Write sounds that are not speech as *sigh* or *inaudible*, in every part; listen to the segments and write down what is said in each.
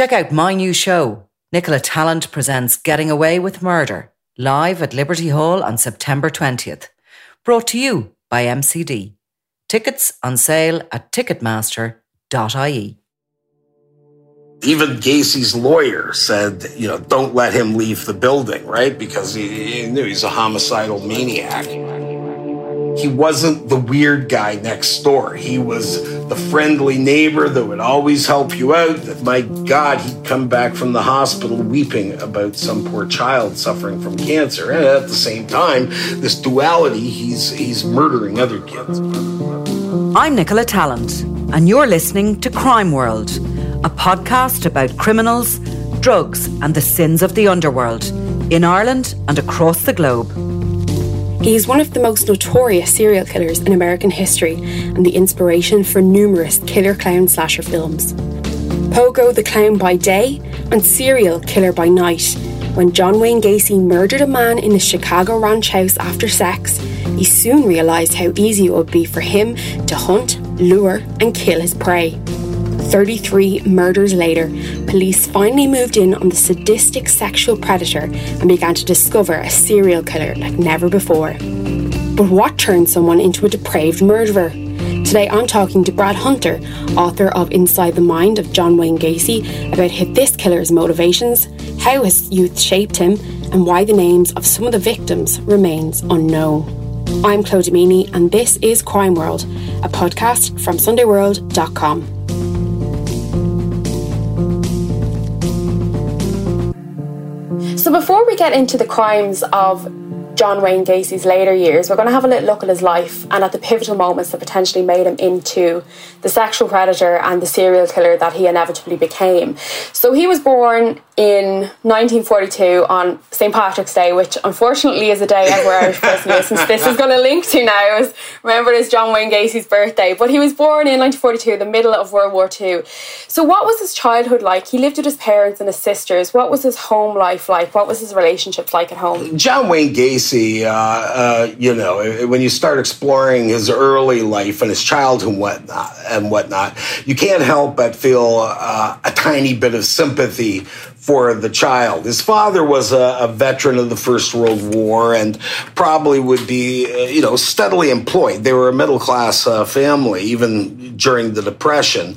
Check out my new show, Nicola Tallant Presents Getting Away with Murder, live at Liberty Hall on September 20th. Brought to you by MCD. Tickets on sale at ticketmaster.ie. Even Gacy's lawyer said, you know, don't let him leave the building, right? Because he, he knew he's a homicidal maniac. He wasn't the weird guy next door. He was the friendly neighbor that would always help you out. My God, he'd come back from the hospital weeping about some poor child suffering from cancer. And at the same time, this duality, he's, he's murdering other kids. I'm Nicola Tallant, and you're listening to Crime World, a podcast about criminals, drugs, and the sins of the underworld in Ireland and across the globe. He is one of the most notorious serial killers in American history and the inspiration for numerous killer clown slasher films. Pogo the Clown by day and Serial Killer by night. When John Wayne Gacy murdered a man in his Chicago ranch house after sex, he soon realised how easy it would be for him to hunt, lure, and kill his prey. 33 murders later, police finally moved in on the sadistic sexual predator and began to discover a serial killer like never before. But what turns someone into a depraved murderer? Today I'm talking to Brad Hunter, author of Inside the Mind of John Wayne Gacy, about this killer's motivations, how his youth shaped him, and why the names of some of the victims remains unknown. I'm Clodagh Meaney, and this is Crime World, a podcast from SundayWorld.com. So before we get into the crimes of John Wayne Gacy's later years, we're going to have a little look at his life and at the pivotal moments that potentially made him into the sexual predator and the serial killer that he inevitably became. So he was born in 1942 on St. Patrick's Day, which unfortunately is a day every Irish person listens to this is going to link to now. As remember, it's John Wayne Gacy's birthday, but he was born in 1942, the middle of World War II. So, what was his childhood like? He lived with his parents and his sisters. What was his home life like? What was his relationships like at home? John Wayne Gacy, uh, uh, you know, when you start exploring his early life and his childhood and whatnot, and whatnot you can't help but feel uh, a tiny bit of sympathy for the child. His father was a, a, veteran of the First World War and probably would be, uh, you know, steadily employed. They were a middle class uh, family even during the Depression,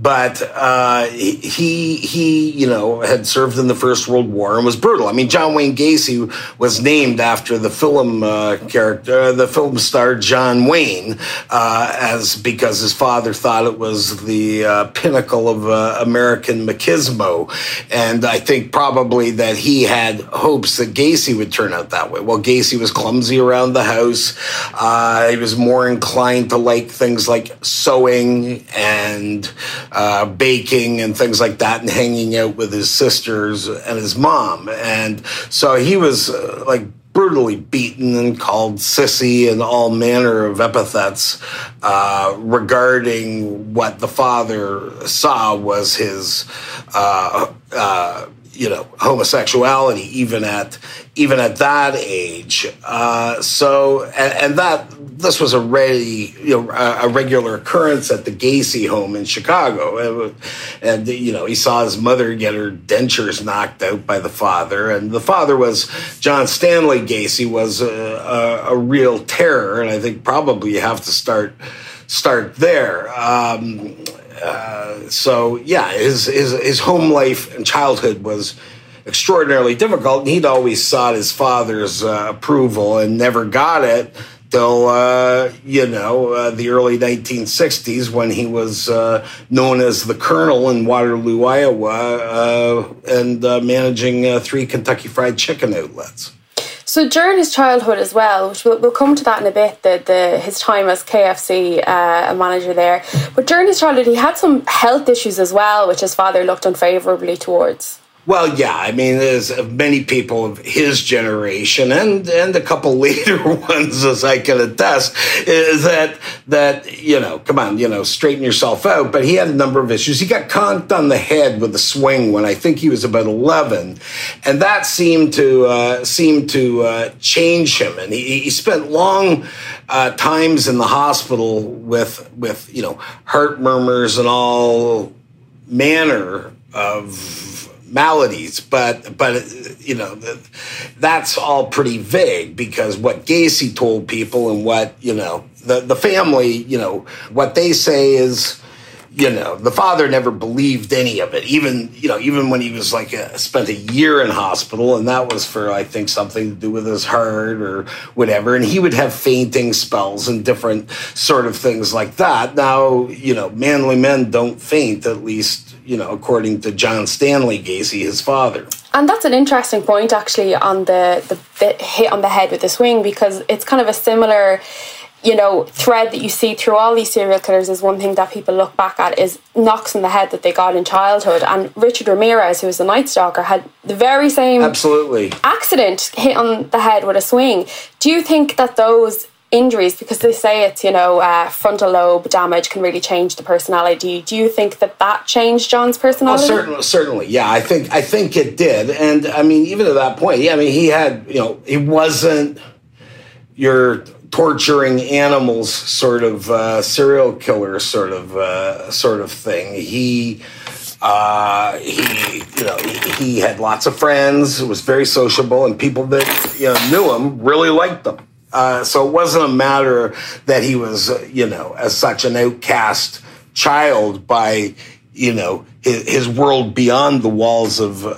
but uh, he he you know had served in the First World War and was brutal. I mean, John Wayne Gacy was named after the film uh, character, uh, the film star John Wayne, uh, as because his father thought it was the pinnacle of American machismo and I think probably that he had hopes that Gacy would turn out that way. Well, Gacy was clumsy around the house. Uh, he was more inclined to like things like sewing and uh, baking and things like that, and hanging out with his sisters and his mom. And so he was uh, like brutally beaten and called sissy and all manner of epithets uh, regarding what the father saw was his uh, uh, you know homosexuality even at even at that age. Uh, so and, and, that this was already you know a, regular occurrence at the Gacy home in Chicago, and you know he saw his mother get her dentures knocked out by the father, and the father was John Stanley Gacy was a, a, a real terror, and I think probably you have to start start there. Um, uh, so yeah, his, his his home life and childhood was extraordinarily difficult, he'd always sought his father's uh, approval and never got it till uh, you know uh, the early 1960s when he was uh, known as the Colonel in Waterloo, Iowa, and managing three Kentucky Fried Chicken outlets. So during his childhood as well, which we'll, we'll come to that in a bit, the, the his time as KFC uh, manager there. But during his childhood, he had some health issues as well, which his father looked unfavourably towards. Well, yeah, I mean, there's many people of his generation and and a couple *laughs* later ones, as I can attest, is that that you know, come on, you know, straighten yourself out. But he had a number of issues. He got conked on the head with a swing when I think he was about eleven, and that seemed to uh, seemed to uh, change him. And he, he spent long uh, times in the hospital with with you know heart murmurs and all manner of maladies, but but you know that's all pretty vague because what Gacy told people and what you know the the family you know what they say is you know the father never believed any of it. Even you know even when he was like a, spent a year in hospital and that was for i think something to do with his heart or whatever and he would have fainting spells and different sort of things like that. Now you know manly men don't faint at least you know, according to John Stanley Gacy, his father. And that's an interesting point, actually, on the, the, hit on the head with the swing, because it's kind of a similar you know, thread that you see through all these serial killers is one thing that people look back at is knocks in the head that they got in childhood. And Richard Ramirez, who was the Night Stalker, had the very same absolutely accident hit on the head with a swing. Do you think that those injuries because they say it's you know uh, frontal lobe damage can really change the personality do you think that that changed john's personality certainly certainly yeah i think i think it did and i mean even at that point yeah i mean he had you know he wasn't your torturing animals sort of uh, serial killer sort of uh, sort of thing he uh, he, you know, he, he, had lots of friends. Was very sociable, and people that you know knew him really liked him. Uh, so it wasn't a matter that he was, uh, you know, as such an outcast child by, you know, his, his world beyond the walls of, uh,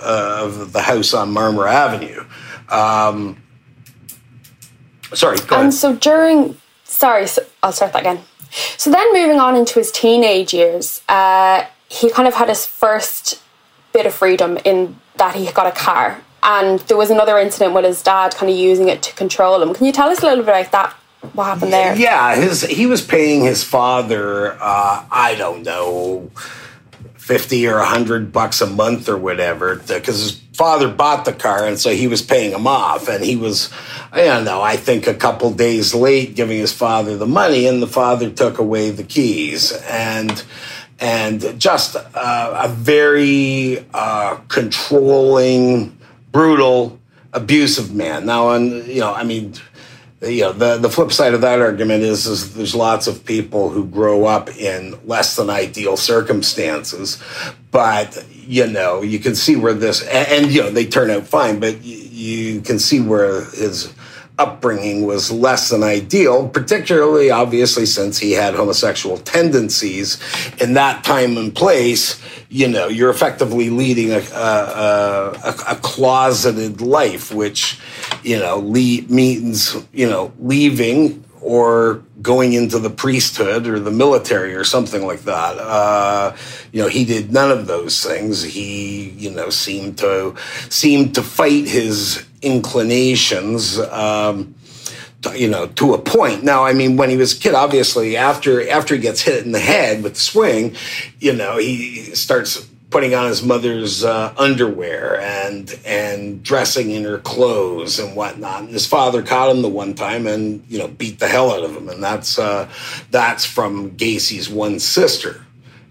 of the house on Marmora Avenue. Um, sorry, go And so during, sorry, so I'll start that again. So then moving on into his teenage years, uh, he kind of had his first bit of freedom in that he got a car and there was another incident with his dad kind of using it to control him. Can you tell us a little bit about that? What happened there? Yeah, his he was paying his father. Uh, I don't know. 50 or 100 bucks a month or whatever because his father bought the car and so he was paying him off and he was i don't know i think a couple days late giving his father the money and the father took away the keys and and just uh, a very uh, controlling brutal, abusive man. Now, and you know, I mean, you know, the the flip side of that argument is, is there's lots of people who grow up in less than ideal circumstances, but you know, you can see where this, and, and you know, they turn out fine, but you, you can see where his upbringing was less than ideal, particularly obviously since he had homosexual tendencies in that time and place. You know, you're effectively leading a, a, a, a closeted life, which, you know, le- means, you know, leaving or going into the priesthood or the military or something like that. Uh, you know, he did none of those things. He, you know, seemed to seemed to fight his inclinations. Um, you know, to a point. Now, I mean, when he was a kid, obviously, after after he gets hit in the head with the swing, you know, he starts putting on his mother's uh, underwear and and dressing in her clothes and whatnot. And his father caught him the one time and you know beat the hell out of him. And that's uh, that's from Gacy's one sister,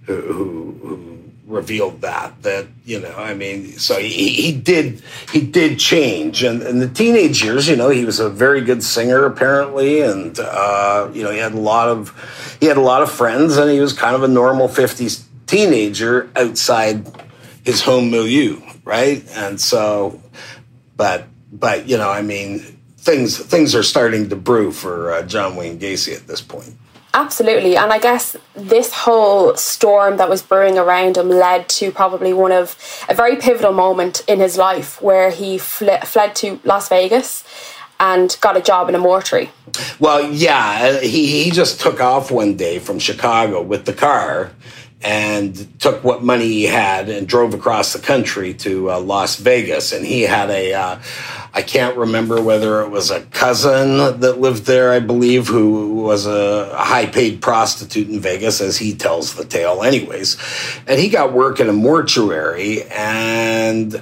who, who, who revealed that that you know i mean so he, he did he did change. And in the teenage years you know he was a very good singer apparently and uh, you know he had a lot of he had a lot of friends and he was kind of a normal 50s teenager outside his home milieu right? And so but but you know i mean things things are starting to brew for uh, john wayne gacy at this point Absolutely. And I guess this whole storm that was brewing around him led to probably one of a very pivotal moment in his life where he fl- fled to Las Vegas and got a job in a mortuary. Well, yeah, he, he just took off one day from Chicago with the car and took what money he had and drove across the country to uh, Las Vegas. And he had a, uh, I can't remember whether it was a cousin that lived there, I believe, who was a high paid prostitute in Vegas, as he tells the tale, anyways. And he got work in a mortuary and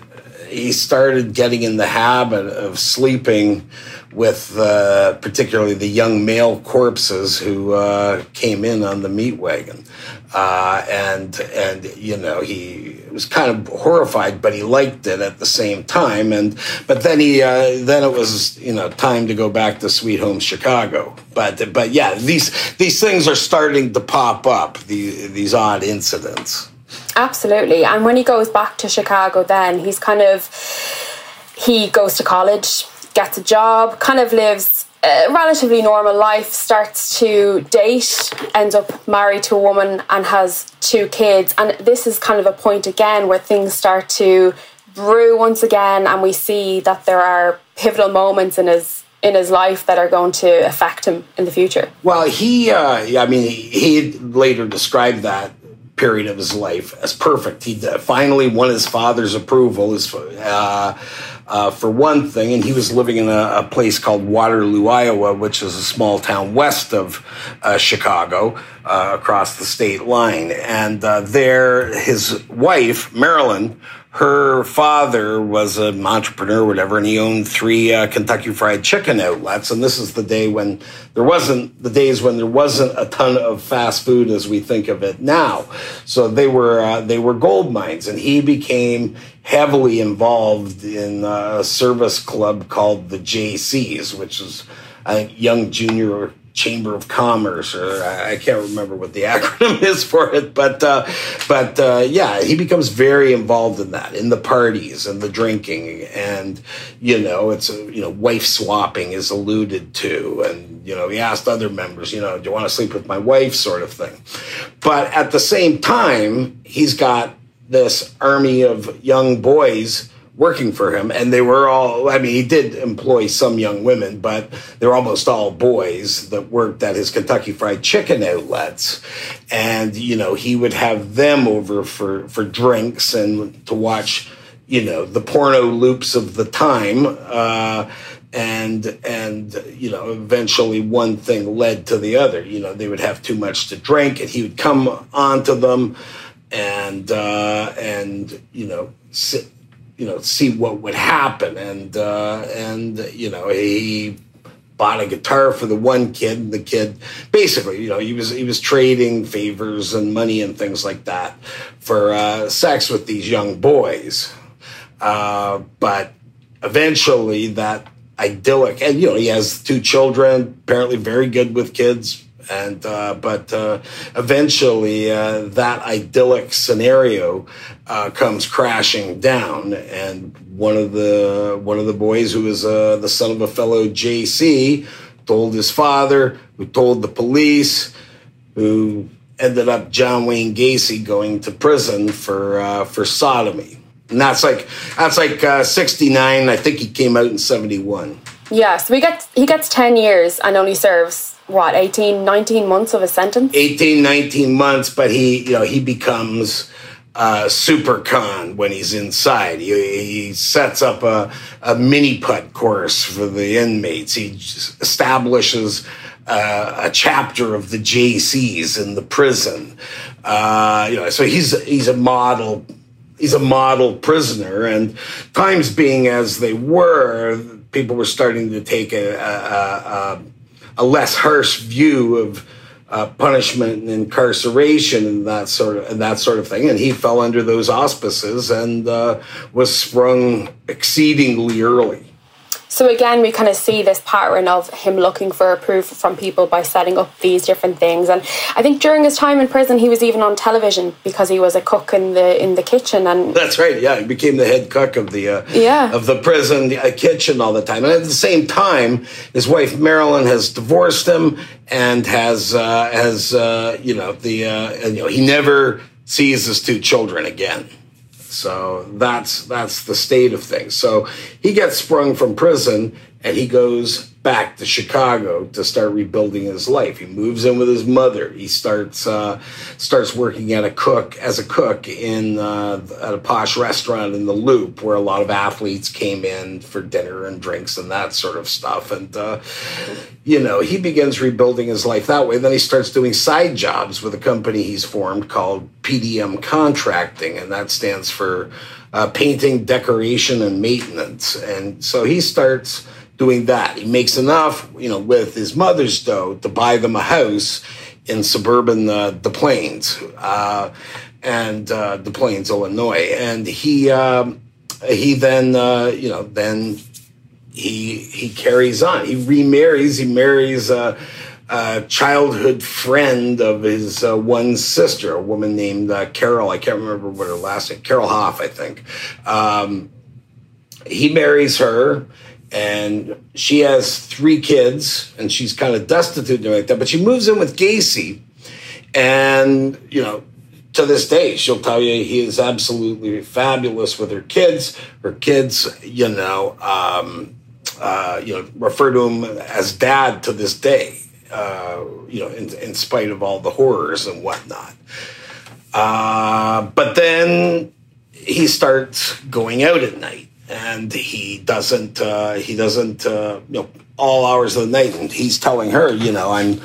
he started getting in the habit of sleeping with uh, particularly the young male corpses who uh, came in on the meat wagon. Uh, and and you know he was kind of horrified, but he liked it at the same time. And but then he uh, then it was you know time to go back to Sweet Home Chicago. But but yeah, these these things are starting to pop up. These these odd incidents. Absolutely, and when he goes back to Chicago, then he's kind of he goes to college, gets a job, kind of lives a relatively normal life, starts to date, ends up married to a woman, and has two kids. And this is kind of a point again where things start to brew once again, and we see that there are pivotal moments in his in his life that are going to affect him in the future. Well, he, uh, I mean, he later described that period of his life as perfect. He finally won his father's approval. Uh, uh, for one thing, and he was living in a, a, place called Waterloo, Iowa, which is a small town west of uh, Chicago, uh, across the state line. And uh, there, his wife, Marilyn, her father was an entrepreneur, whatever, and he owned three uh, Kentucky Fried Chicken outlets. And this is the day when there wasn't the days when there wasn't a ton of fast food as we think of it now. So they were uh, they were gold mines, and he became heavily involved in a service club called the Jaycees, which is think Young Junior Chamber of Commerce, or I can't remember what the *laughs* acronym is for it, but uh, but uh, yeah, he becomes very involved in that, in the parties and the drinking, and you know, it's a, you know, wife swapping is alluded to, and you know, he asked other members, you know, do you want to sleep with my wife, sort of thing, but at the same time, he's got this army of young boys working for him and they were all i mean he did employ some young women but they're almost all boys that worked at his kentucky fried chicken outlets. And you know he would have them over for for drinks and to watch you know the porno loops of the time. Uh, and and you know eventually one thing led to the other. You know they would have too much to drink and he would come onto them and uh, and you know sit you know see what would happen. And uh, and you know he bought a guitar for the one kid and the kid basically you know he was he was trading favors and money and things like that for uh, sex with these young boys. Uh, but eventually that idyllic and you know he has two children apparently very good with kids and uh, but uh, eventually uh, that idyllic scenario uh, comes crashing down, and one of the one of the boys who was uh, the son of a fellow Jaycee told his father, who told the police, who ended up John Wayne Gacy going to prison for for sodomy. And that's like that's like uh, 69. I think he came out in 71. Yeah, so he gets he gets 10 years and only serves what 18 19 months of a sentence? 18 19 months but he you know he becomes uh, super con when he's inside. He, he sets up a, a mini putt course for the inmates. He establishes uh, a chapter of the Jaycees in the prison. Uh, you know so he's he's a model he's a model prisoner and times being as they were people were starting to take a, a, a a less harsh view of uh, punishment and incarceration and that sort of and that sort of thing. And he fell under those auspices and uh, was sprung exceedingly early. So again, we kind of see this pattern of him looking for approval from people by setting up these different things. And I think during his time in prison, he was even on television because he was a cook in the in the kitchen. And that's right. Yeah, he became the head cook of the uh, yeah of the prison uh, kitchen all the time. And at the same time, his wife Marilyn has divorced him and has uh, has uh, you know the uh, and, you know he never sees his two children again. So that's that's the state of things. So he gets sprung from prison and he goes back to Chicago to start rebuilding his life. He moves in with his mother. He starts uh, starts working at a cook as a cook in uh, at a posh restaurant in the Loop, where a lot of athletes came in for dinner and drinks and that sort of stuff. And uh, you know, he begins rebuilding his life that way. Then he starts doing side jobs with a company he's formed called PDM Contracting, and that stands for uh, painting, decoration, and maintenance. And so he starts doing that. He makes enough, you know, with his mother's dough to buy them a house in suburban uh, Des Plaines uh, and uh, Des Plaines, Illinois. And he um, he then uh, you know then he he carries on. He remarries. He marries a, a childhood friend of his uh, one sister, a woman named uh, Carol. I can't remember what her last name. Carol Hoff, I think. Um, he marries her and she has three kids and she's kind of destitute and like that but she moves in with gacy. And you know to this day she'll tell you he is absolutely fabulous with her kids. Her kids you know um, uh, you know refer to him as dad to this day uh, you know in, in, spite of all the horrors and whatnot. Uh, but then he starts going out at night and he doesn't uh, he doesn't uh, you know all hours of the night and he's telling her you know i'm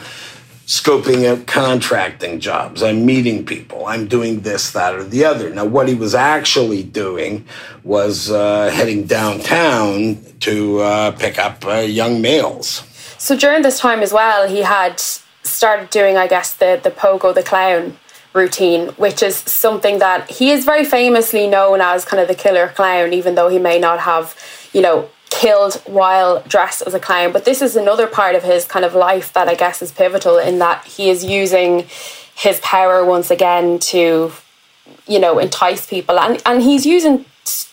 scoping out contracting jobs. I'm meeting people. I'm doing this that or the other. Now what he was actually doing was uh, heading downtown to uh, pick up uh, young males. So during this time as well he had started doing i guess the the pogo the clown routine, which is something that he is very famously known as kind of the killer clown, even though he may not have, you know, killed while dressed as a clown. But this is another part of his kind of life that I guess is pivotal in that he is using his power once again to, you know, entice people. And, and he's using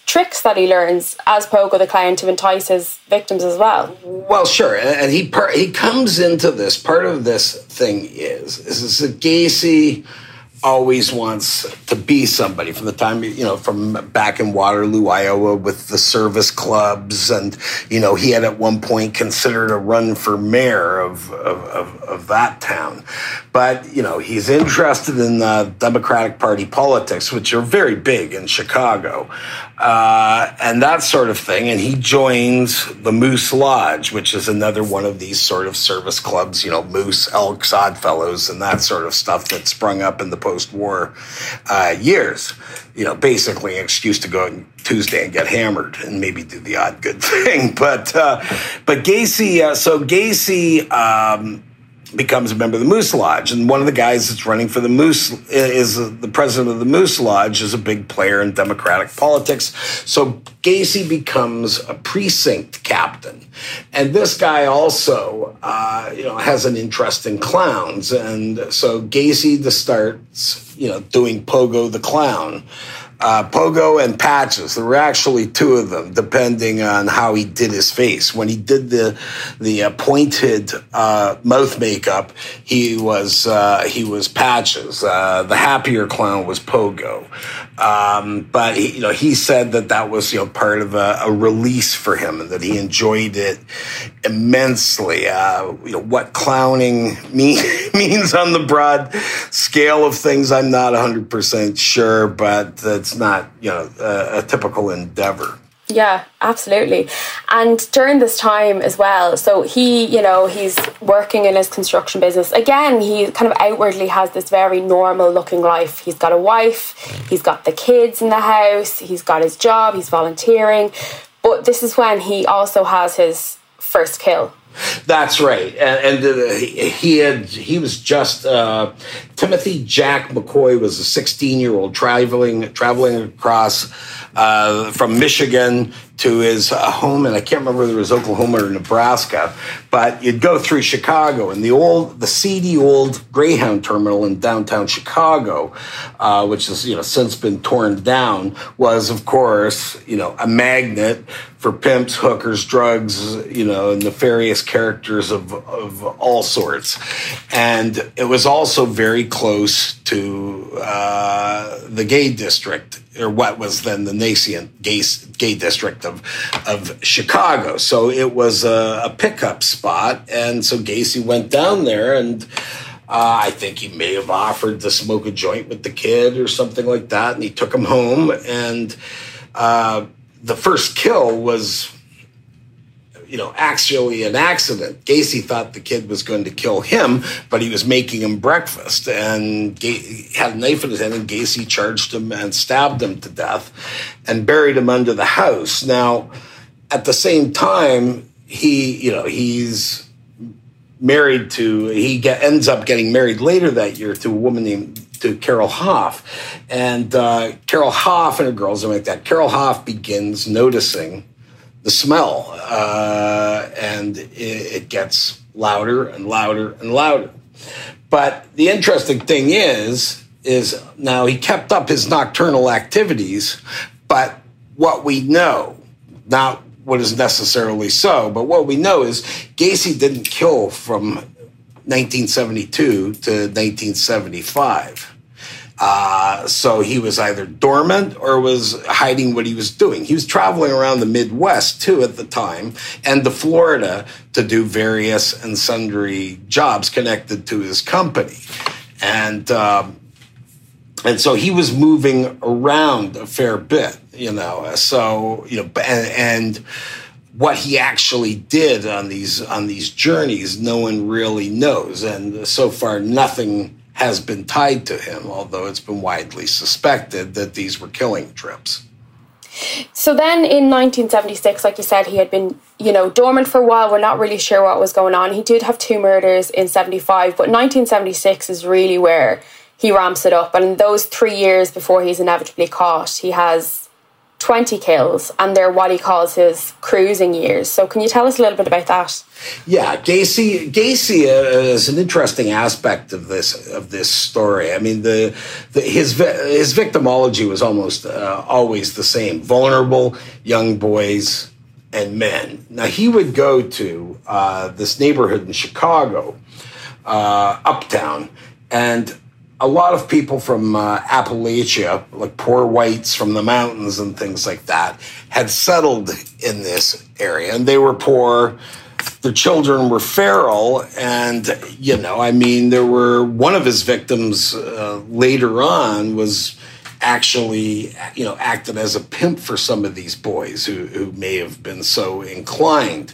tricks that he learns as Pogo the clown to entice his victims as well. Well, sure, and he he comes into this. Part of this thing is is that Gacy always wants to be somebody from the time you know from back in Waterloo, Iowa, with the service clubs, and you know he had at one point considered a run for mayor of of, of, of that town, but you know he's interested in the Democratic Party politics, which are very big in Chicago, uh, and that sort of thing, and he joins the Moose Lodge, which is another one of these sort of service clubs, you know, Moose, Elks, Oddfellows, and that sort of stuff that sprung up in the post-war uh, years. You know, basically an excuse to go on Tuesday and get hammered and maybe do the odd good *laughs* thing. But uh, but Gacy, uh, so Gacy. Um, becomes a member of the Moose Lodge. And one of the guys that's running for the Moose is the president of the Moose Lodge, is a big player in Democratic politics. So Gacy becomes a precinct captain. And this guy also, uh, you know, has an interest in clowns. And so Gacy starts, you know, doing Pogo the Clown uh, Pogo and Patches. There were actually two of them, depending on how he did his face. When he did the the uh, pointed uh, mouth makeup, he was uh, he was Patches. Uh, the happier clown was Pogo. Um, but he, you know, he said that that was you know part of a, a release for him, and that he enjoyed it immensely. Uh, you know what clowning *laughs* mean, means on the broad scale of things, I'm not 100 percent sure, but it's not you know a, a typical endeavor. Yeah, absolutely. And during this time as well, so he, you know, he's working in his construction business. Again, he kind of outwardly has this very normal looking life. He's got a wife, he's got the kids in the house, he's got his job, he's volunteering. But this is when he also has his first kill. That's right, and, and uh, he had he was just uh, Timothy Jack McCoy was a 16 year old traveling traveling across uh, from Michigan to his uh, home, and I can't remember whether it was Oklahoma or Nebraska, but you'd go through Chicago, and the old, the seedy old Greyhound terminal in downtown Chicago, uh, which has you know since been torn down, was of course you know a magnet for pimps, hookers, drugs, you know, nefarious characters of of all sorts, and it was also very close to uh, the gay district or what was then the nascent gay, gay district of, of Chicago. So it was a, a pickup spot. And so Gacy went down there and uh, I think he may have offered to smoke a joint with the kid or something like that. And he took him home. And uh, the first kill was you know, actually an accident. Gacy thought the kid was going to kill him, but he was making him breakfast and G- had a knife in his hand, and Gacy charged him and stabbed him to death and buried him under the house. Now, at the same time, he, you know, he's married to, he get, ends up getting married later that year to a woman named to Carol Hoff. And uh, Carol Hoff and her girls are like that. Carol Hoff begins noticing the smell, uh, and it, it gets louder and louder and louder. But the interesting thing is, is now he kept up his nocturnal activities, but what we know, not what is necessarily so, but what we know is Gacy didn't kill from 1972 to 1975. Uh, so he was either dormant or was hiding what he was doing. He was traveling around the Midwest too at the time and to Florida to do various and sundry jobs connected to his company. And, um, and so he was moving around a fair bit, you know. So, you know, and, and what he actually did on these on these journeys, no one really knows. And so far, nothing has been tied to him, although it's been widely suspected that these were killing trips. So then in 1976, like you said, he had been, you know, dormant for a while. We're not really sure what was going on. He did have two murders in 75, but 1976 is really where he ramps it up. And in those three years before he's inevitably caught, he has 20 kills and they're what he calls his cruising years. So can you tell us a little bit about that? Yeah, Gacy Gacy uh, is an interesting aspect of this of this story. I mean, the, the his his victimology was almost uh, always the same: vulnerable young boys and men. Now he would go to uh, this neighborhood in Chicago, uh, uptown, and a lot of people from uh, Appalachia, like poor whites from the mountains and things like that, had settled in this area, and they were poor. Their children were feral, and you know, I mean, there were one of his victims uh, later on was actually, you know, acted as a pimp for some of these boys who, who may have been so inclined.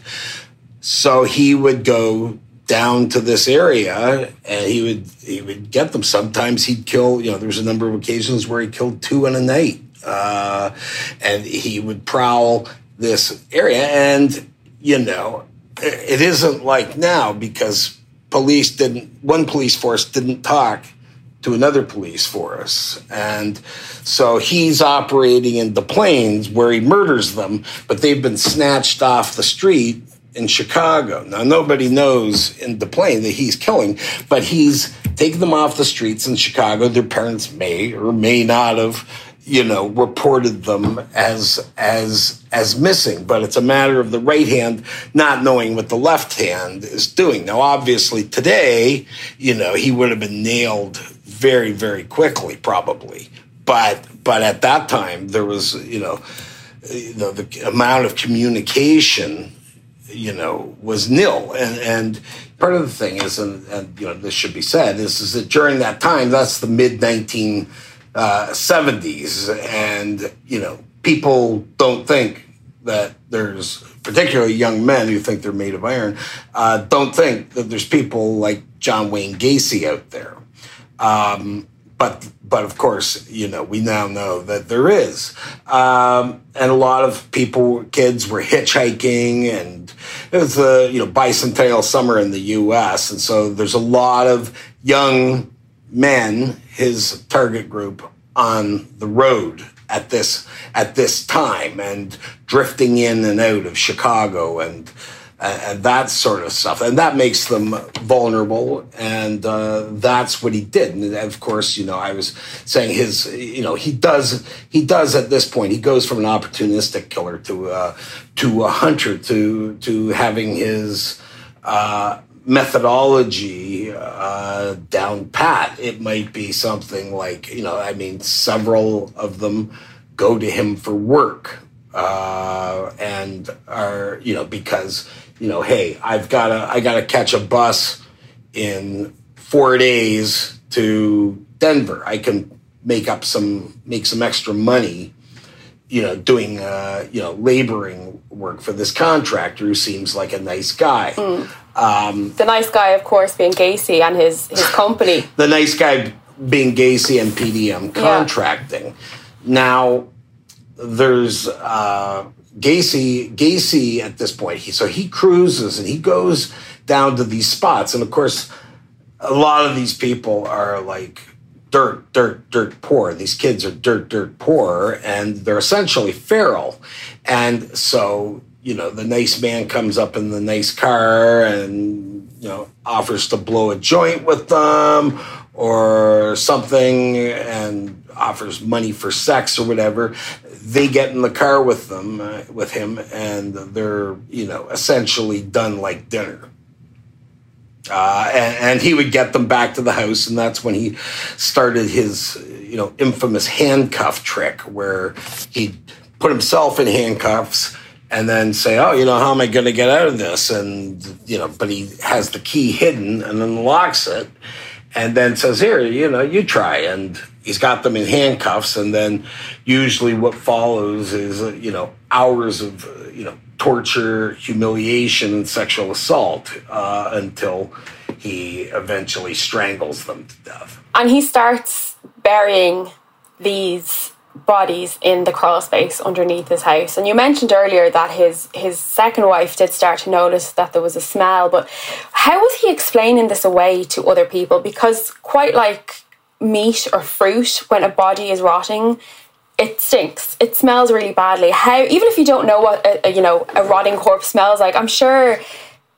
So he would go down to this area and he would he would get them. Sometimes he'd kill you know there was a number of occasions where he killed two in a night uh, and he would prowl this area. And you know it isn't like now because police didn't one police force didn't talk to another police force. And so he's operating in Des Plaines where he murders them but they've been snatched off the street in Chicago. Now, nobody knows in Des Plaines that he's killing, but he's taking them off the streets in Chicago. Their parents may or may not have, you know, reported them as as as missing. But it's a matter of the right hand not knowing what the left hand is doing. Now, obviously, today, you know, he would have been nailed very, very quickly, probably. But but at that time, there was, you know. You know, the amount of communication you know, was nil. And, and part of the thing is, and, and, you know, this should be said, is, is that during that time, that's the mid 1970s, uh, and, you know, people don't think that there's, particularly young men who think they're made of iron, uh, don't think that there's people like John Wayne Gacy out there. Um, but but of course, you know, we now know that there is, um, and a lot of people, kids, were hitchhiking, and it was the you know bicentennial summer in the U.S., and so there's a lot of young men, his target group, on the road at this at this time, and drifting in and out of Chicago, and and that sort of stuff. And that makes them vulnerable. And uh, that's what he did. And of course, you know, I was saying his, you know, he does, he does at this point, he goes from an opportunistic killer to, uh, to a hunter, to, to having his, uh, methodology uh, down pat. It might be something like, you know, I mean, several of them go to him for work uh, and are, you know, because you know, hey, I've got to I got to catch a bus in 4 days to Denver. I can make up some make some extra money, you know, doing uh, you know, laboring work for this contractor who seems like a nice guy. Mm. Um, the nice guy, of course, being Gacy and his his *laughs* company. the nice guy being Gacy and PDM contracting. Yeah. Now, there's uh, Gacy, Gacy at this point, he, so he cruises and he goes down to these spots. And of course, a lot of these people are like dirt, dirt, dirt poor. These kids are dirt, dirt poor, and they're essentially feral. And so, you know, the nice man comes up in the nice car and, you know, offers to blow a joint with them or something and offers money for sex or whatever they get in the car with them uh, with him and they're you know essentially done like dinner. Uh, and, and, he would get them back to the house and that's when he started his you know infamous handcuff trick where he'd put himself in handcuffs and then say oh you know how am i going to get out of this? And you know but he has the key hidden and unlocks it and then says here you know you try. And he's got them in handcuffs, and then usually what follows is uh, you know hours of uh, you know torture, humiliation, and sexual assault uh, until he eventually strangles them to death. And he starts burying these bodies in the crawl space underneath his house. And you mentioned earlier that his his second wife did start to notice that there was a smell, but how was he explaining this away to other people? Because quite like meat or fruit when a body is rotting it stinks. It smells really badly. How even if you don't know what a, a, you know a rotting corpse smells like i'm sure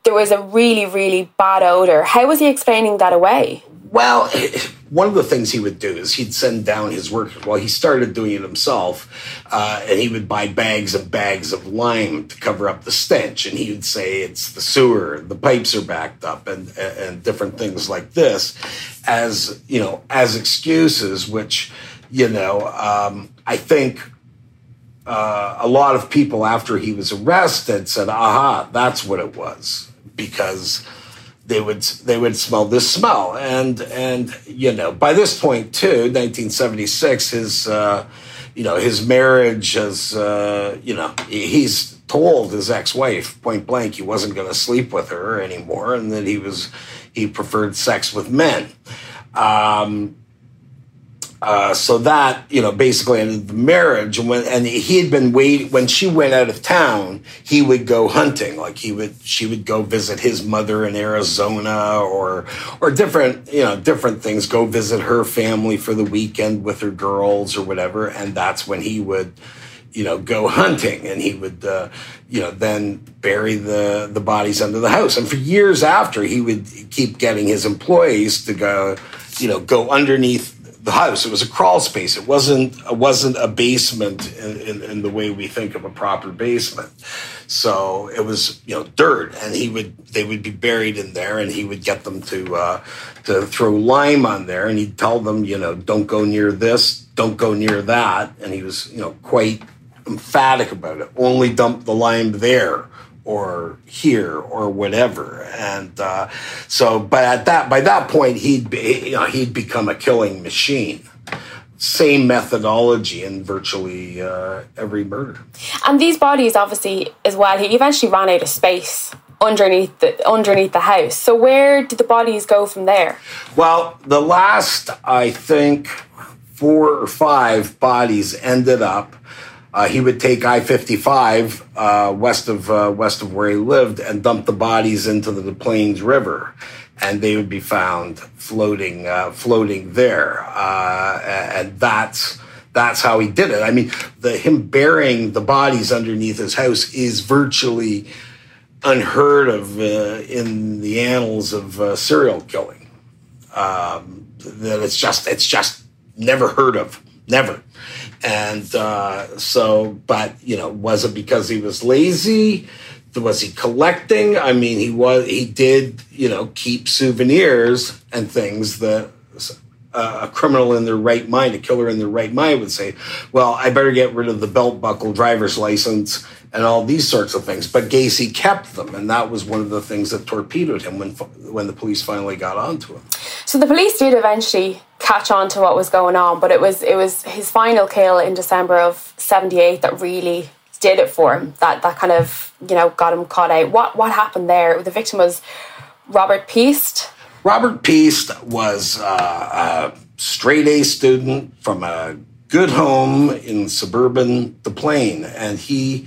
there was a really really bad odor. How was he explaining that away well *laughs* one of the things he would do is he'd send down his workers. Well, he started doing it himself, uh, and he would buy bags and bags of lime to cover up the stench. And he would say it's the sewer, the pipes are backed up, and and different things like this, as you know, as excuses. Which, you know, um, I think uh, a lot of people after he was arrested said, "Aha, that's what it was," because they would they would smell this smell. And and you know by this point too 1976 his uh, you know his marriage has uh, you know he's told his ex-wife point blank he wasn't going to sleep with her anymore and that he was he preferred sex with men. Um, uh, so that you know basically ended the marriage and when and he had been waiting when she went out of town he would go hunting. Like he would she would go visit his mother in Arizona or or different you know different things. Go visit her family for the weekend with her girls or whatever. And that's when he would you know go hunting. And he would uh, you know then bury the the bodies under the house. And for years after he would keep getting his employees to go you know go underneath the house. It was a crawl space. It wasn't it wasn't a basement in, in, in, the way we think of a proper basement. So it was you know dirt, and he would they would be buried in there, and he would get them to uh, to throw lime on there, and he'd tell them you know don't go near this, don't go near that, and he was you know quite emphatic about it. Only dump the lime there or here or whatever. And uh, so, but at that by that point, he'd be, you know, he'd become a killing machine. Same methodology in virtually uh, every murder. And these bodies, obviously, as well. He eventually ran out of space underneath the underneath the house. So where did the bodies go from there? Well, the last I think four or five bodies ended up. Uh, he would take I fifty five uh, west of uh, west of where he lived and dump the bodies into the, Des Plaines River, and they would be found floating uh, floating there, uh, and that's that's how he did it. I mean, the him burying the bodies underneath his house is virtually unheard of in the annals of serial killing. Um, that it's just it's just never heard of, never. And uh, so, but you know, was it because he was lazy? Was he collecting? I mean, he was. He did, you know, keep souvenirs and things that a criminal in their right mind, a killer in their right mind would say, well, I better get rid of the belt buckle, driver's license, and all these sorts of things. But Gacy kept them, and that was one of the things that torpedoed him when when the police finally got onto him. So the police did eventually catch on to what was going on, but it was it was his final kill in December of '78 that really did it for him. That that kind of you know got him caught out. What what happened there? The victim was Robert Piest. Robert Piest was uh, a straight A student from a good home in suburban Des Plaines, and he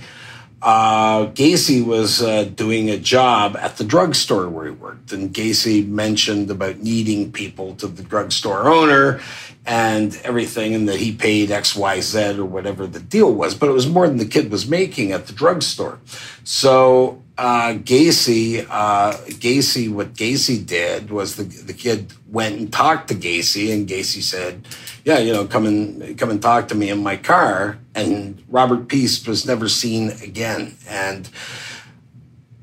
uh, Gacy was uh, doing a job at the drugstore where he worked, and Gacy mentioned about needing people to the drugstore owner and everything, and that he paid X, Y, Z or whatever the deal was, but it was more than the kid was making at the drugstore. So uh, Gacy, uh, Gacy, what Gacy did was the the kid went and talked to Gacy, and Gacy said, "Yeah, you know, come and come and talk to me in my car." And Robert Piest was never seen again, and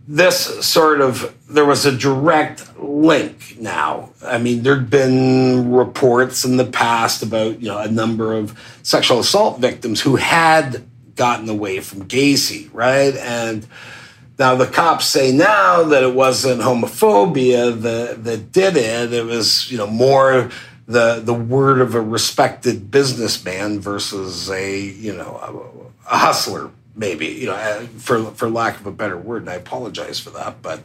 this sort of there was a direct link now. I mean, there'd been reports in the past about you know a number of sexual assault victims who had gotten away from Gacy, right, and now the cops say now that it wasn't homophobia that that did it. It was you know more the the word of a respected businessman versus a you know a, a hustler maybe you know uh, for for lack of a better word and i apologize for that but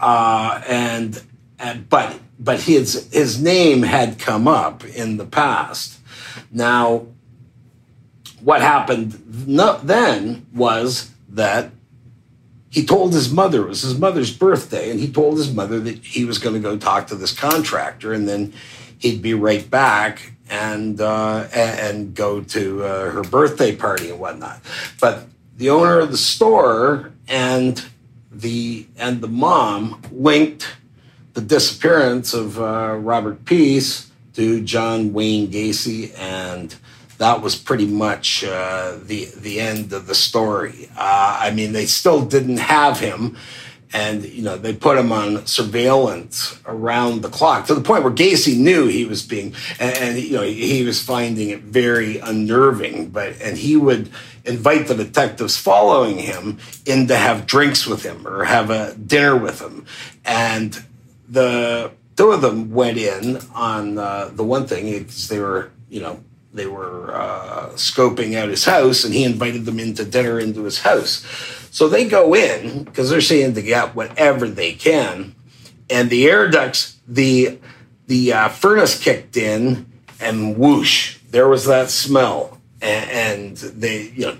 uh and and but but his his name had come up in the past now what happened then was that he told his mother it was his mother's birthday and he told his mother that he was going to go talk to this contractor and then he'd be right back and uh, and go to uh, her birthday party and whatnot. But the owner of the store and the and the mom linked the disappearance of uh, Robert Piest to John Wayne Gacy and that was pretty much uh, the the end of the story. Uh, I mean, they still didn't have him, and you know they put him on surveillance around the clock to the point where Gacy knew he was being, and, and you know he was finding it very unnerving. But and he would invite the detectives following him in to have drinks with him or have a dinner with him, and the two of them went in on uh, the one thing because they were you know they were uh, scoping out his house and he invited them into dinner into his house. So they go in because they're seeing to get whatever they can. And the air ducts, the, the uh, furnace kicked in and whoosh, there was that smell. And, and they, you know,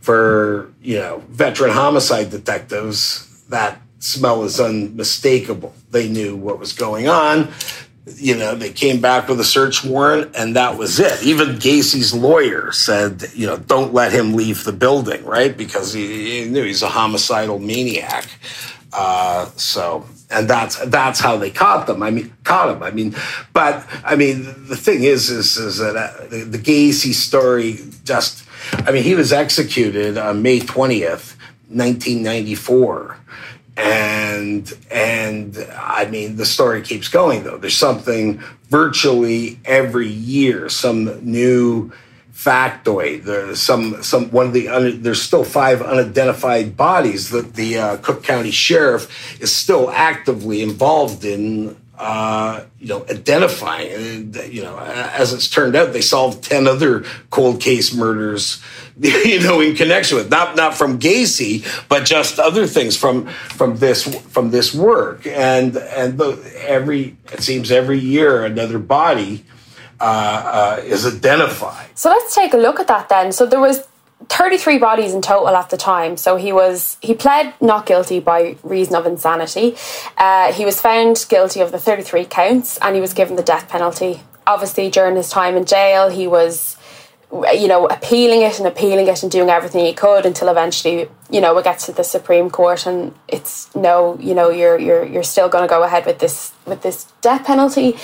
for, you know, veteran homicide detectives, that smell is unmistakable. They knew what was going on you know, they came back with a search warrant and that was it. Even Gacy's lawyer said, you know, don't let him leave the building, right? Because he, he knew he's a homicidal maniac. Uh, so, and that's that's how they caught them. I mean, caught him. I mean, but I mean, the thing is, is, is that uh, the, the Gacy story just. I mean, he was executed on May twentieth, nineteen ninety four and and I mean the story keeps going though. There's something virtually every year, some new factoid. There's some some one of the un, there's still five unidentified bodies that the uh, Cook County Sheriff is still actively involved in uh, you know, identifying. And, you know, as it's turned out, they solved 10 other cold case murders, *laughs* you know, in connection with not, not from Gacy, but just other things from, from this, from this work. And, and the, every, it seems every year another body, uh, uh, is identified. So let's take a look at that then. So there was 33 bodies in total at the time. So he was he pled not guilty by reason of insanity. Uh, he was found guilty of the 33 counts and he was given the death penalty. Obviously, during his time in jail, he was you know appealing it and appealing it and doing everything he could until eventually you know it gets to the Supreme Court and it's no you know you're you're you're still going to go ahead with this with this death penalty.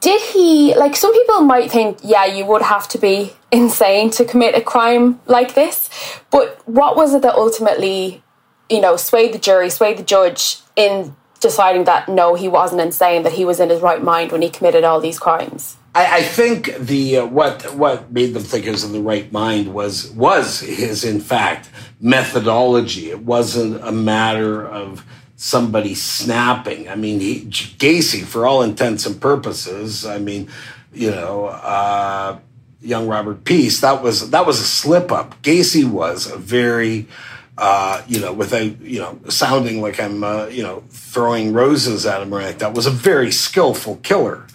Did he like some people might think yeah you would have to be insane to commit a crime like this. But what was it that ultimately, you know, swayed the jury, swayed the judge in deciding that no, he wasn't insane, that he was in his right mind when he committed all these crimes? I, I think the uh, what what made them think he was in the right mind was was his in fact methodology. It wasn't a matter of somebody snapping. I mean, he, Gacy, for all intents and purposes, I mean, you know. Uh, young Robert Piest, that was that was a slip up. Gacy was a very uh, you know, without you know sounding like I'm uh, you know throwing roses at him or anything. That was a very skillful killer.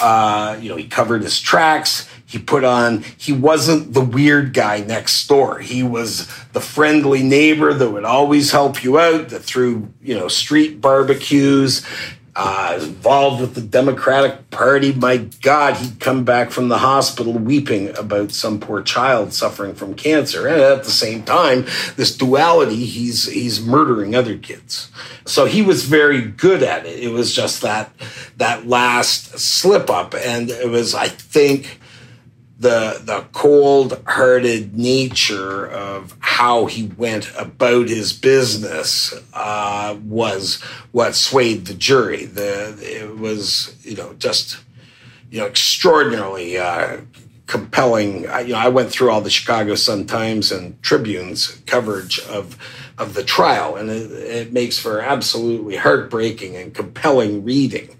Uh, you know, he covered his tracks. He put on. He wasn't the weird guy next door. He was the friendly neighbor that would always help you out. That threw you know street barbecues uh, involved with the Democratic Party. My God, he'd come back from the hospital weeping about some poor child suffering from cancer, and at the same time, this duality, he's he's murdering other kids. So he was very good at it. It was just that that last slip up, and it was, I think the the cold hearted nature of how he went about his business uh, was what swayed the jury. The it was you know just you know extraordinarily uh, compelling. I, you know I went through all the Chicago Sun Times and Tribune's coverage of of the trial, and it, it makes for absolutely heartbreaking and compelling reading.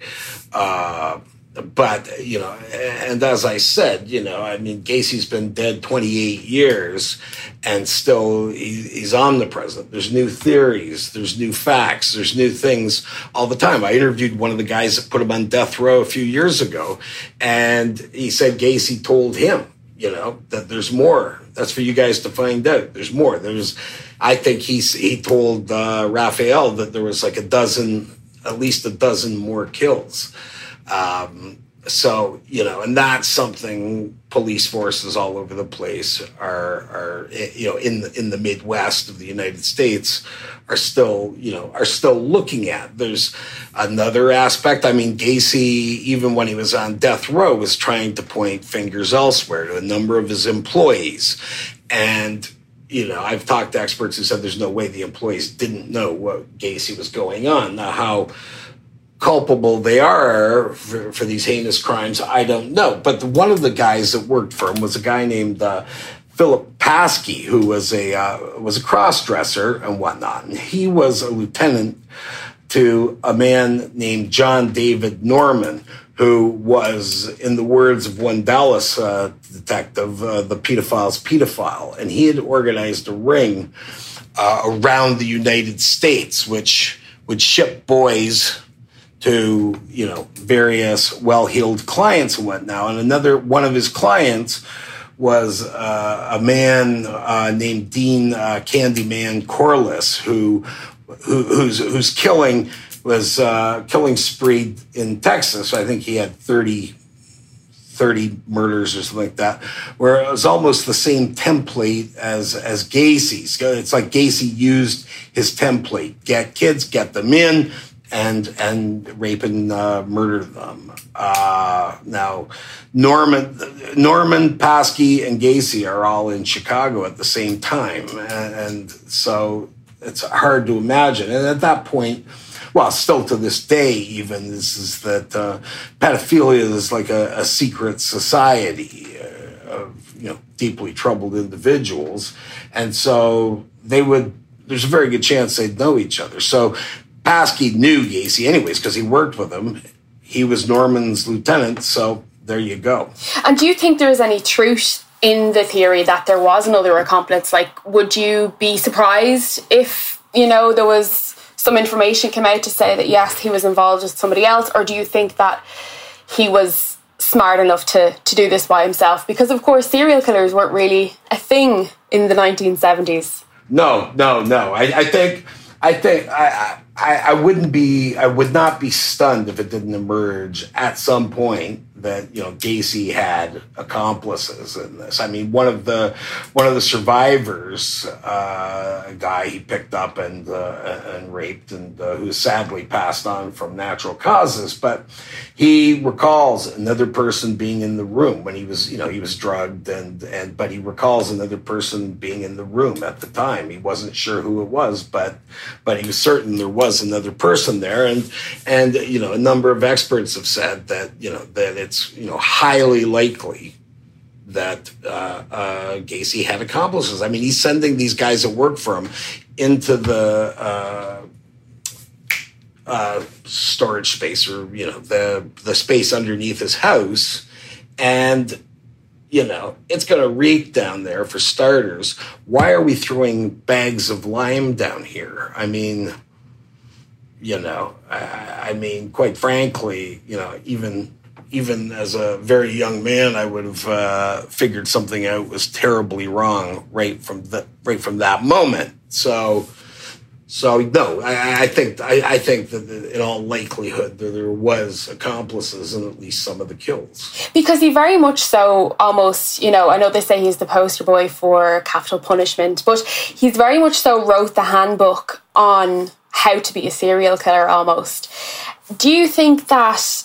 Uh, but you know, and as I said, you know, I mean, Gacy's been dead 28 years, and still he's omnipresent. There's new theories, there's new facts, there's new things all the time. I interviewed one of the guys that put him on death row a few years ago, and he said Gacy told him, you know, that there's more. That's for you guys to find out. There's more. There's, I think he's he told uh, Raphael that there was like a dozen, at least a dozen more kills. Um, so you know, and that's something police forces all over the place are are you know in the in the Midwest of the United States are still you know are still looking at. There's another aspect. I mean, Gacy, even when he was on death row, was trying to point fingers elsewhere to a number of his employees, and you know, I've talked to experts who said there's no way the employees didn't know what Gacy was going on. Now, how culpable they are for, for, these heinous crimes, I don't know. But one of the guys that worked for him was a guy named uh, Philip Paskey, who was a uh, was a cross dresser and whatnot. And he was a lieutenant to a man named John David Norman, who was, in the words of one Dallas uh, detective, uh, the pedophile's pedophile, and he had organized a ring uh, around the United States, which would ship boys to you know various well-heeled clients and whatnot. And another one of his clients was uh, a man uh, named Dean uh, Candyman Corliss, who, who whose whose killing was uh, killing spree in Texas. I think he had 30, 30 murders or something like that, where it was almost the same template as as Gacy's. It's like Gacy used his template: get kids, get them in and and rape and uh, murder them. Uh, now, Norman Norman Paskey and Gacy are all in Chicago at the same time, and, and, so it's hard to imagine. And at that point, well, still to this day, even this is that uh, pedophilia is like a, a secret society uh, of you know deeply troubled individuals, and so they would. There's a very good chance they'd know each other. So Paskey knew Gacy anyways because he worked with him. he was Norman's lieutenant, so there you go. And do you think there is any truth in the theory that there was another accomplice? Like, would you be surprised if, you know, there was some information came out to say that yes, he was involved with somebody else, or do you think that he was smart enough to to do this by himself? Because of course, serial killers weren't really a thing in the 1970s. No, no, no. I, I think I think I, I I wouldn't be I would not be stunned if it didn't emerge at some point that you know Gacy had accomplices in this. I mean, one of the one of the survivors, uh, a guy he picked up and uh, and raped, and uh, who sadly passed on from natural causes, but he recalls another person being in the room when he was you know he was drugged and and but he recalls another person being in the room at the time. He wasn't sure who it was, but but he was certain there was another person there, and and you know a number of experts have said that you know that it it's you know highly likely that uh, uh, Gacy had accomplices. I mean, he's sending these guys that work for him into the uh, uh, storage space, or you know, the the space underneath his house, and you know, it's going to reek down there for starters. Why are we throwing bags of lime down here? I mean, you know, I, I mean, quite frankly, you know, even even as a very young man, I would have uh, figured something out was terribly wrong right from the right from that moment. So, so no, I, I think I, I, think that in all likelihood there, there was accomplices in at least some of the kills. Because he very much so almost, you know, I know they say he's the poster boy for capital punishment, but he's very much so wrote the handbook on how to be a serial killer almost. Do you think that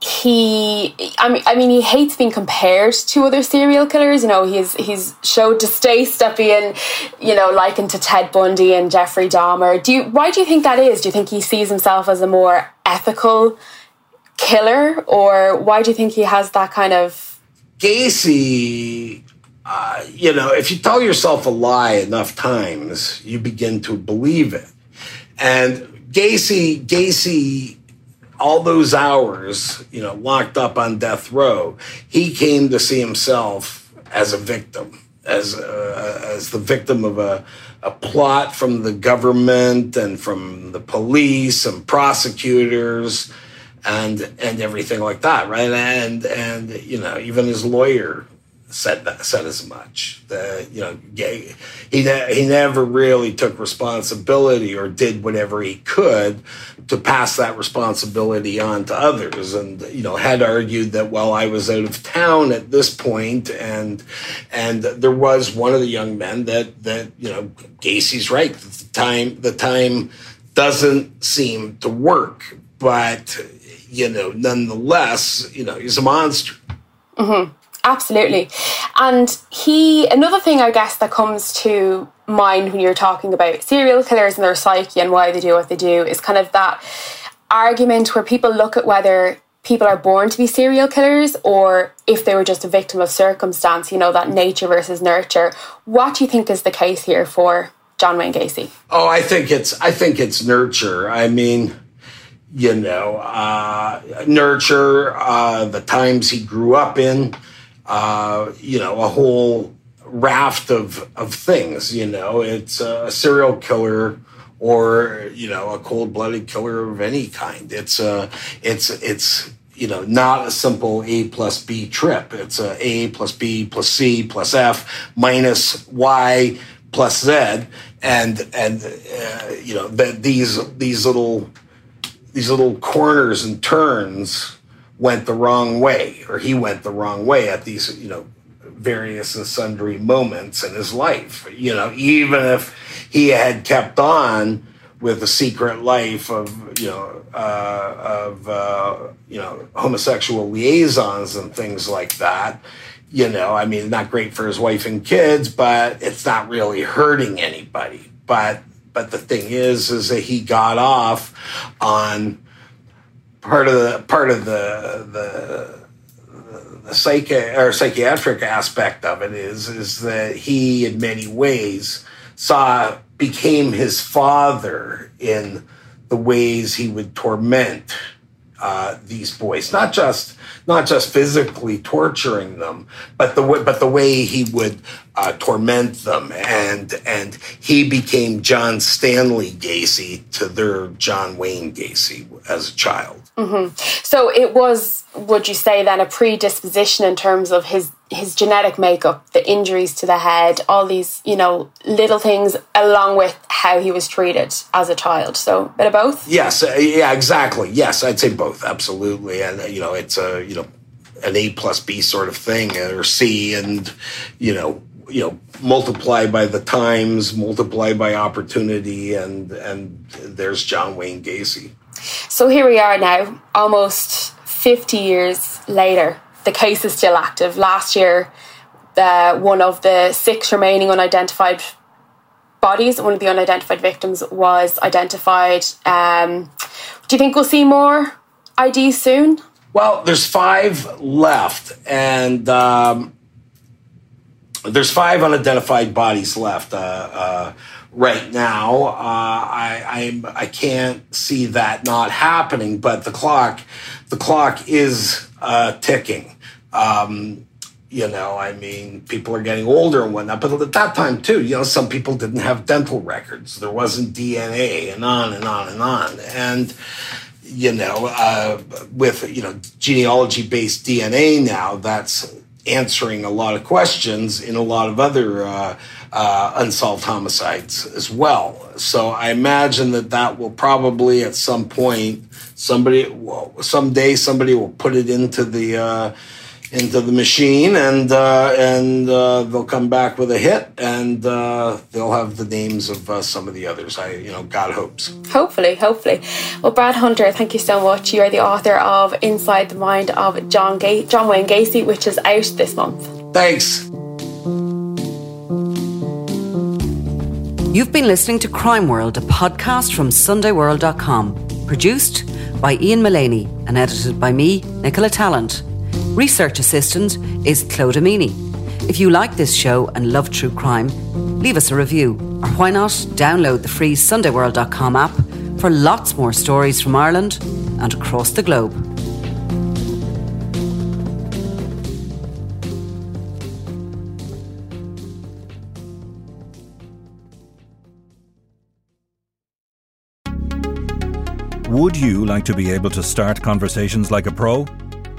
he I mean I mean he hates being compared to other serial killers. You know, he's he's showed distaste at being, you know, likened to Ted Bundy and Jeffrey Dahmer. Do you why do you think that is? Do you think he sees himself as a more ethical killer or why do you think he has that kind of Gacy uh, you know, if you tell yourself a lie enough times, you begin to believe it. And Gacy Gacy all those hours, you know, locked up on death row, he came to see himself as a victim, as uh, as the victim of a a plot from the government and from the police and prosecutors and and everything like that, right? And and you know, even his lawyer said that said as much. That you know, he he never really took responsibility or did whatever he could to pass that responsibility on to others. And you know, had argued that well, I was out of town at this point, and and there was one of the young men that that you know, Gacy's right. The time the time doesn't seem to work, but you know, nonetheless, you know, he's a monster. Mm-hmm. Absolutely. And he, another thing I guess that comes to mind when you're talking about serial killers and their psyche and why they do what they do is kind of that argument where people look at whether people are born to be serial killers or if they were just a victim of circumstance, you know, that nature versus nurture. What do you think is the case here for John Wayne Gacy? Oh, I think it's I think it's nurture. I mean, you know, uh, nurture, uh, the times he grew up in, uh, you know, a whole raft of, of things. You know, it's a serial killer or you know a cold blooded killer of any kind. It's a it's it's you know not a simple A plus B trip. It's a A plus B plus C plus F minus Y plus Z, and and uh, you know that these these little these little corners and turns went the wrong way or he went the wrong way at these you know various and sundry moments in his life. You know even if he had kept on with a secret life of you know uh, of uh, you know homosexual liaisons and things like that you know i mean not great for his wife and kids but it's not really hurting anybody. But but the thing is is that he got off on part of the part of the the the psychi- or psychiatric aspect of it is is that he in many ways saw became his father in the ways he would torment uh, these boys, not just not just physically torturing them, but the way, but the way he would uh, torment them, and and he became John Stanley Gacy to their John Wayne Gacy as a child. Mm-hmm. So it was, would you say, then a predisposition in terms of his his genetic makeup, the injuries to the head, all these, you know, little things, along with how he was treated as a child. So a bit of both. Yes, uh, yeah, exactly. Yes, I'd say both, absolutely. And uh, you know, it's a you know an A plus B sort of thing, uh, or C, and you know, you know, multiply by the times, multiply by opportunity, and and there's John Wayne Gacy. So here we are now, almost 50 years later. The case is still active. Last year, uh, one of the six remaining unidentified bodies, one of the unidentified victims, was identified. Um, do you think we'll see more IDs soon? Well, there's five left, and um, there's five unidentified bodies left. Uh, uh, right now. Uh, I I'm, I can't see that not happening, but the clock the clock is uh, ticking. Um, you know, I mean, people are getting older and whatnot. But at that time, too, you know, some people didn't have dental records. There wasn't DNA, and on and on and on. And you know, uh, with you know genealogy based DNA now, that's answering a lot of questions in a lot of other uh, uh, unsolved homicides as well. So I imagine that that will probably at some point somebody someday somebody will put it into the uh, into the machine and uh, and uh, they'll come back with a hit and uh, they'll have the names of uh, some of the others. I you know God hopes. Hopefully, hopefully. Well, Brad Hunter, thank you so much. You are the author of Inside the Mind of John Ga- John Wayne Gacy, which is out this month. Thanks. You've been listening to Crime World, a podcast from SundayWorld.com, produced by Ian Mullaney and edited by me, Nicola Tallant. Research assistant is Amini. If you like this show and love true crime, leave us a review, or why not download the free SundayWorld.com app for lots more stories from Ireland and across the globe. Would you like to be able to start conversations like a pro?